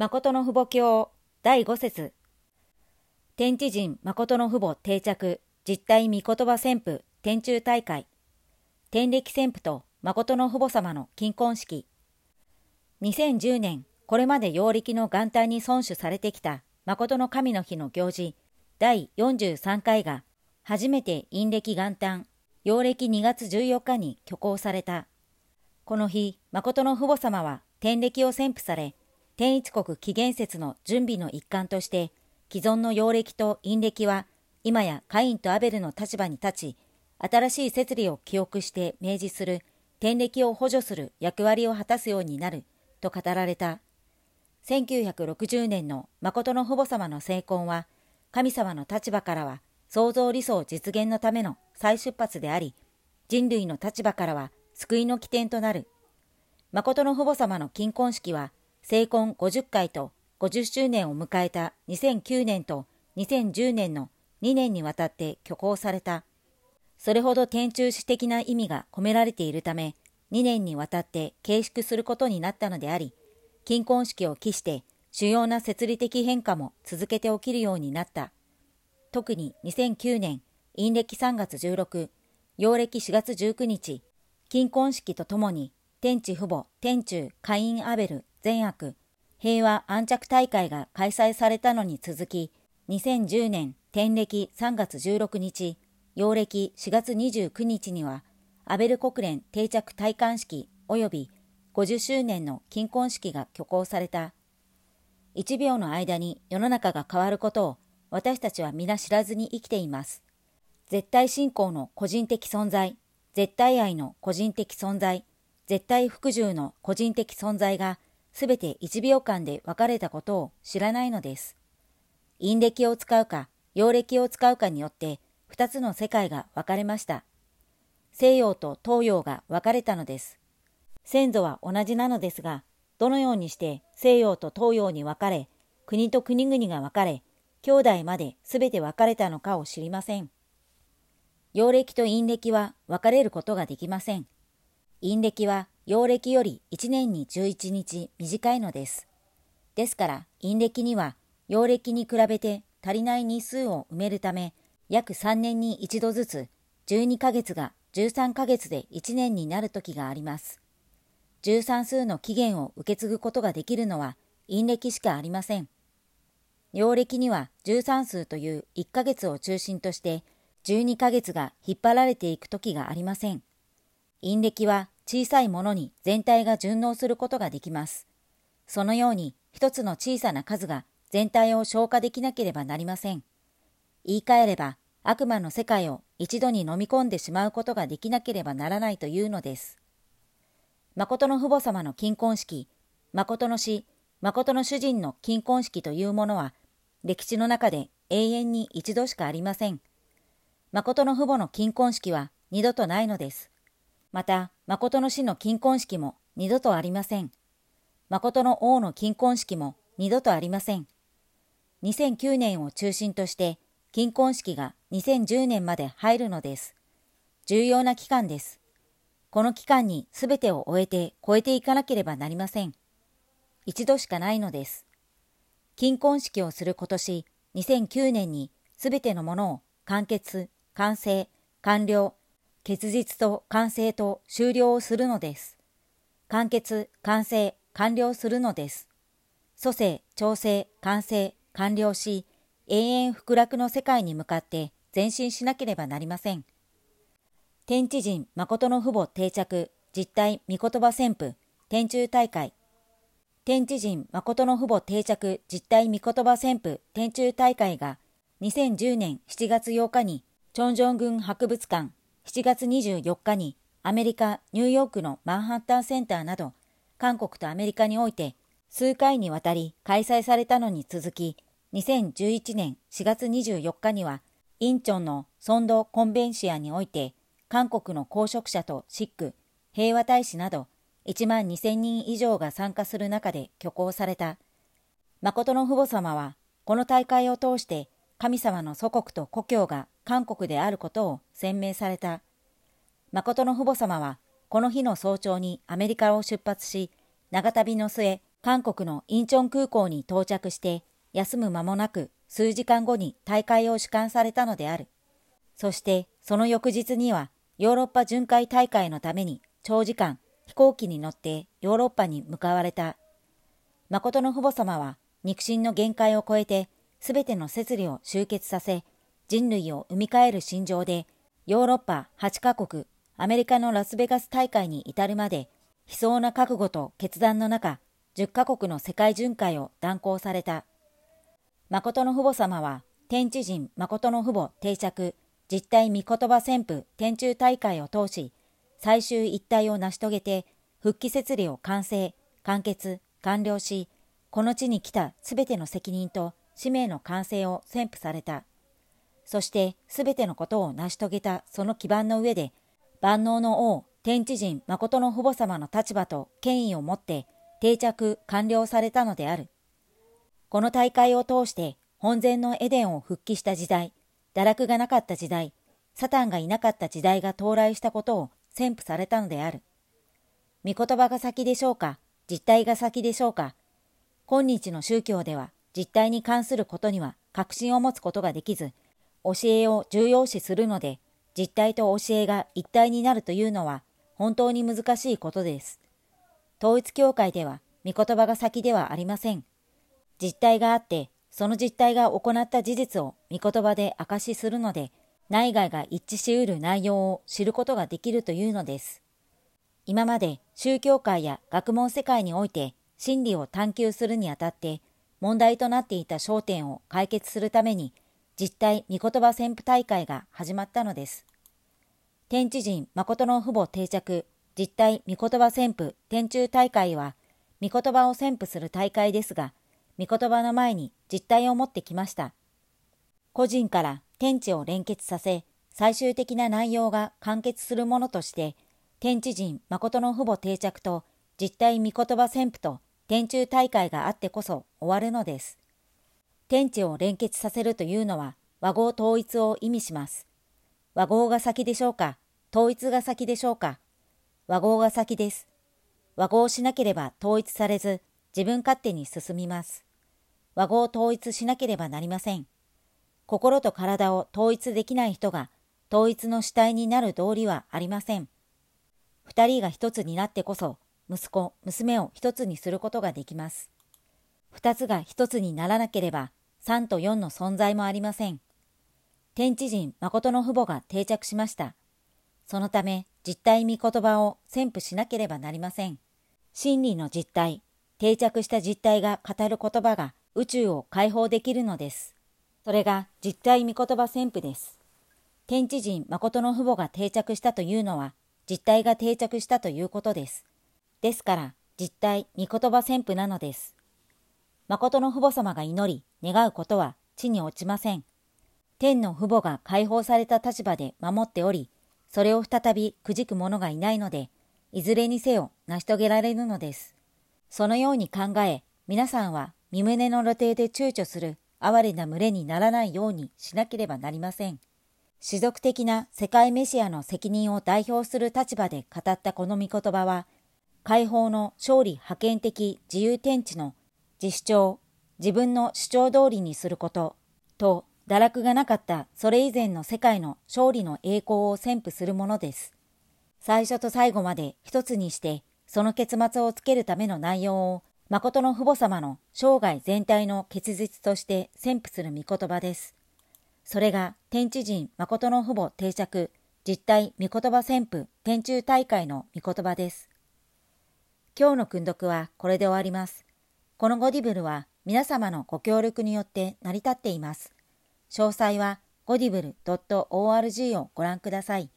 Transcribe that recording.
誠の父母教第5節。天地人誠の父母定着。実体御言葉旋風。天中大会。天暦旋風と誠の父母様の金婚式。2010年。これまで陽暦の元旦に尊守されてきた。誠の神の日の行事。第43回が。初めて陰暦元旦。陽暦2月14日に挙行された。この日誠の父母様は天暦を宣布され天一国紀元節の準備の一環として、既存の陽暦と陰暦は、今やカインとアベルの立場に立ち、新しい摂理を記憶して明示する、天暦を補助する役割を果たすようになる、と語られた。1960年の誠の父母様の成婚は、神様の立場からは創造理想実現のための再出発であり、人類の立場からは救いの起点となる。誠の父母様の金婚式は、成婚50回と50周年を迎えた2009年と2010年の2年にわたって挙行された。それほど天中史的な意味が込められているため、2年にわたって形縮することになったのであり、金婚式を期して主要な設理的変化も続けて起きるようになった。特に2009年、陰暦3月16、陽暦4月19日、金婚式とともに、天地父母、天中、カイン・アベル、善悪、平和安着大会が開催されたのに続き、2010年天暦3月16日、陽暦4月29日には、アベル国連定着戴冠式及び50周年の金婚式が挙行された。1秒の間に世の中が変わることを私たちは皆知らずに生きています。絶対信仰の個人的存在、絶対愛の個人的存在、絶対服従の個人的存在がすべて1秒間で分かれたことを知らないのです。陰暦を使うか、陽暦を使うかによって、2つの世界が分かれました。西洋と東洋が分かれたのです。先祖は同じなのですが、どのようにして西洋と東洋に分かれ、国と国々が分かれ、兄弟まで全て分かれたのかを知りません。陽暦と陰暦は分かれることができません。陰暦は陽暦より1年に11日短いのです。ですから陰暦には陽暦に比べて足りない日数を埋めるため約3年に一度ずつ12ヶ月が13ヶ月で1年になる時があります。13数の期限を受け継ぐことができるのは陰暦しかありません。陽暦には13数という1ヶ月を中心として12ヶ月が引っ張られていく時がありません。陰暦は小さいものに全体が順応することができます。そのように一つの小さな数が全体を消化できなければなりません。言い換えれば悪魔の世界を一度に飲み込んでしまうことができなければならないというのです。誠の父母様の金婚式、誠の死、誠の主人の金婚式というものは歴史の中で永遠に一度しかありません。誠の父母の金婚式は二度とないのです。また、誠の死の金婚式も二度とありません。誠の王の金婚式も二度とありません。2009年を中心として、金婚式が2010年まで入るのです。重要な期間です。この期間に全てを終えて超えていかなければなりません。一度しかないのです。金婚式をする今年、2009年に全てのものを完結、完成、完了、結実と完成と終了をするのです。完結、完成、完了するのです。蘇生、調整、完成、完了し、永遠福楽の世界に向かって前進しなければなりません。天地人誠の父母定着、実体御言葉旋風、天中大会。天地人誠の父母定着、実体御言葉旋風、天中大会が2010年7月8日に、チョンジョン郡博物館7月24日にアメリカ・ニューヨークのマンハッタンセンターなど韓国とアメリカにおいて数回にわたり開催されたのに続き2011年4月24日にはインチョンのソンドコンベンシアにおいて韓国の公職者とシック、平和大使など1万2000人以上が参加する中で挙行された。誠の父母様はこの大会を通して神様の祖国と故郷が韓国であることを宣明された。誠の父母様は、この日の早朝にアメリカを出発し、長旅の末、韓国のインチョン空港に到着して休む間もなく数時間後に大会を主管されたのである。そしてその翌日にはヨーロッパ巡回大会のために長時間飛行機に乗ってヨーロッパに向かわれた。誠の父母様は肉親の限界を超えてすべての摂理を集結させ人類を生み変える心情でヨーロッパ8カ国アメリカのラスベガス大会に至るまで悲壮な覚悟と決断の中10カ国の世界巡回を断行された。誠の父母様は天地人誠の父母定着実体御言葉旋風天中大会を通し最終一体を成し遂げて復帰設理を完成、完結、完了し、この地に来たすべての責任と使命の完成を宣布された。そしてすべてのことを成し遂げたその基盤の上で、万能の王、天地人誠の父母様の立場と権威をもって定着完了されたのである。この大会を通して本然のエデンを復帰した時代、堕落がなかった時代、サタンがいなかった時代が到来したことを宣布されたのである。御言葉が先でしょうか実態が先でしょうか今日の宗教では実態に関することには確信を持つことができず、教えを重要視するので、実態と教えが一体になるというのは本当に難しいことです。統一教会では御言葉が先ではありません。実態があって、その実態が行った事実を御言葉で証しするので、内外が一致し得る内容を知ることができるというのです。今まで宗教界や学問世界において真理を探求するにあたって問題となっていた焦点を解決するために実体御言葉旋風大会が始まったのです。天地人誠の父母定着実体御言葉旋風天中大会は御言葉を旋風する大会ですが、御言葉の前に実体を持ってきました。個人から天地を連結させ、最終的な内容が完結するものとして、天地人誠の父母定着と実体御言葉旋風と天中大会があってこそ終わるのです。天地を連結させるというのは和合統一を意味します。和合が先でしょうか？統一が先でしょうか？和合が先です。和合しなければ統一されず自分勝手に進みます。和合統一しなければなりません。心と体を統一できない人が統一の主体になる道理はありません。二人が一つになってこそ、息子、娘を一つにすることができます。二つが一つにならなければ、三と四の存在もありません。天地人誠の父母が定着しました。そのため、実体御言葉を宣布しなければなりません。真理の実体、定着した実体が語る言葉が宇宙を解放できるのです。それが実体御言葉旋風です。天地人誠の父母が定着したというのは、実体が定着したということです。ですから、実体御言葉旋風なのです。誠の父母様が祈り、願うことは地に落ちません。天の父母が解放された立場で守っており、それを再びくじく者がいないので、いずれにせよ成し遂げられるのです。そのように考え、皆さんは身胸の露呈で躊躇する哀れな群れにならないようにしなければなりません。種族的な世界メシアの責任を代表する立場で語ったこの御言葉は、解放の勝利覇権的自由天地の自主張、自分の主張通りにすることと、堕落がなかったそれ以前の世界の勝利の栄光を宣布するものです。最初と最後まで一つにして、その結末をつけるための内容を誠の父母様の生涯全体の結実として宣布する御言葉です。それが天地人誠の父母定着実体御言葉宣布天中大会の御言葉です。今日の訓読はこれで終わります。このゴディブルは皆様のご協力によって成り立っています。詳細はゴディブル .org をご覧ください。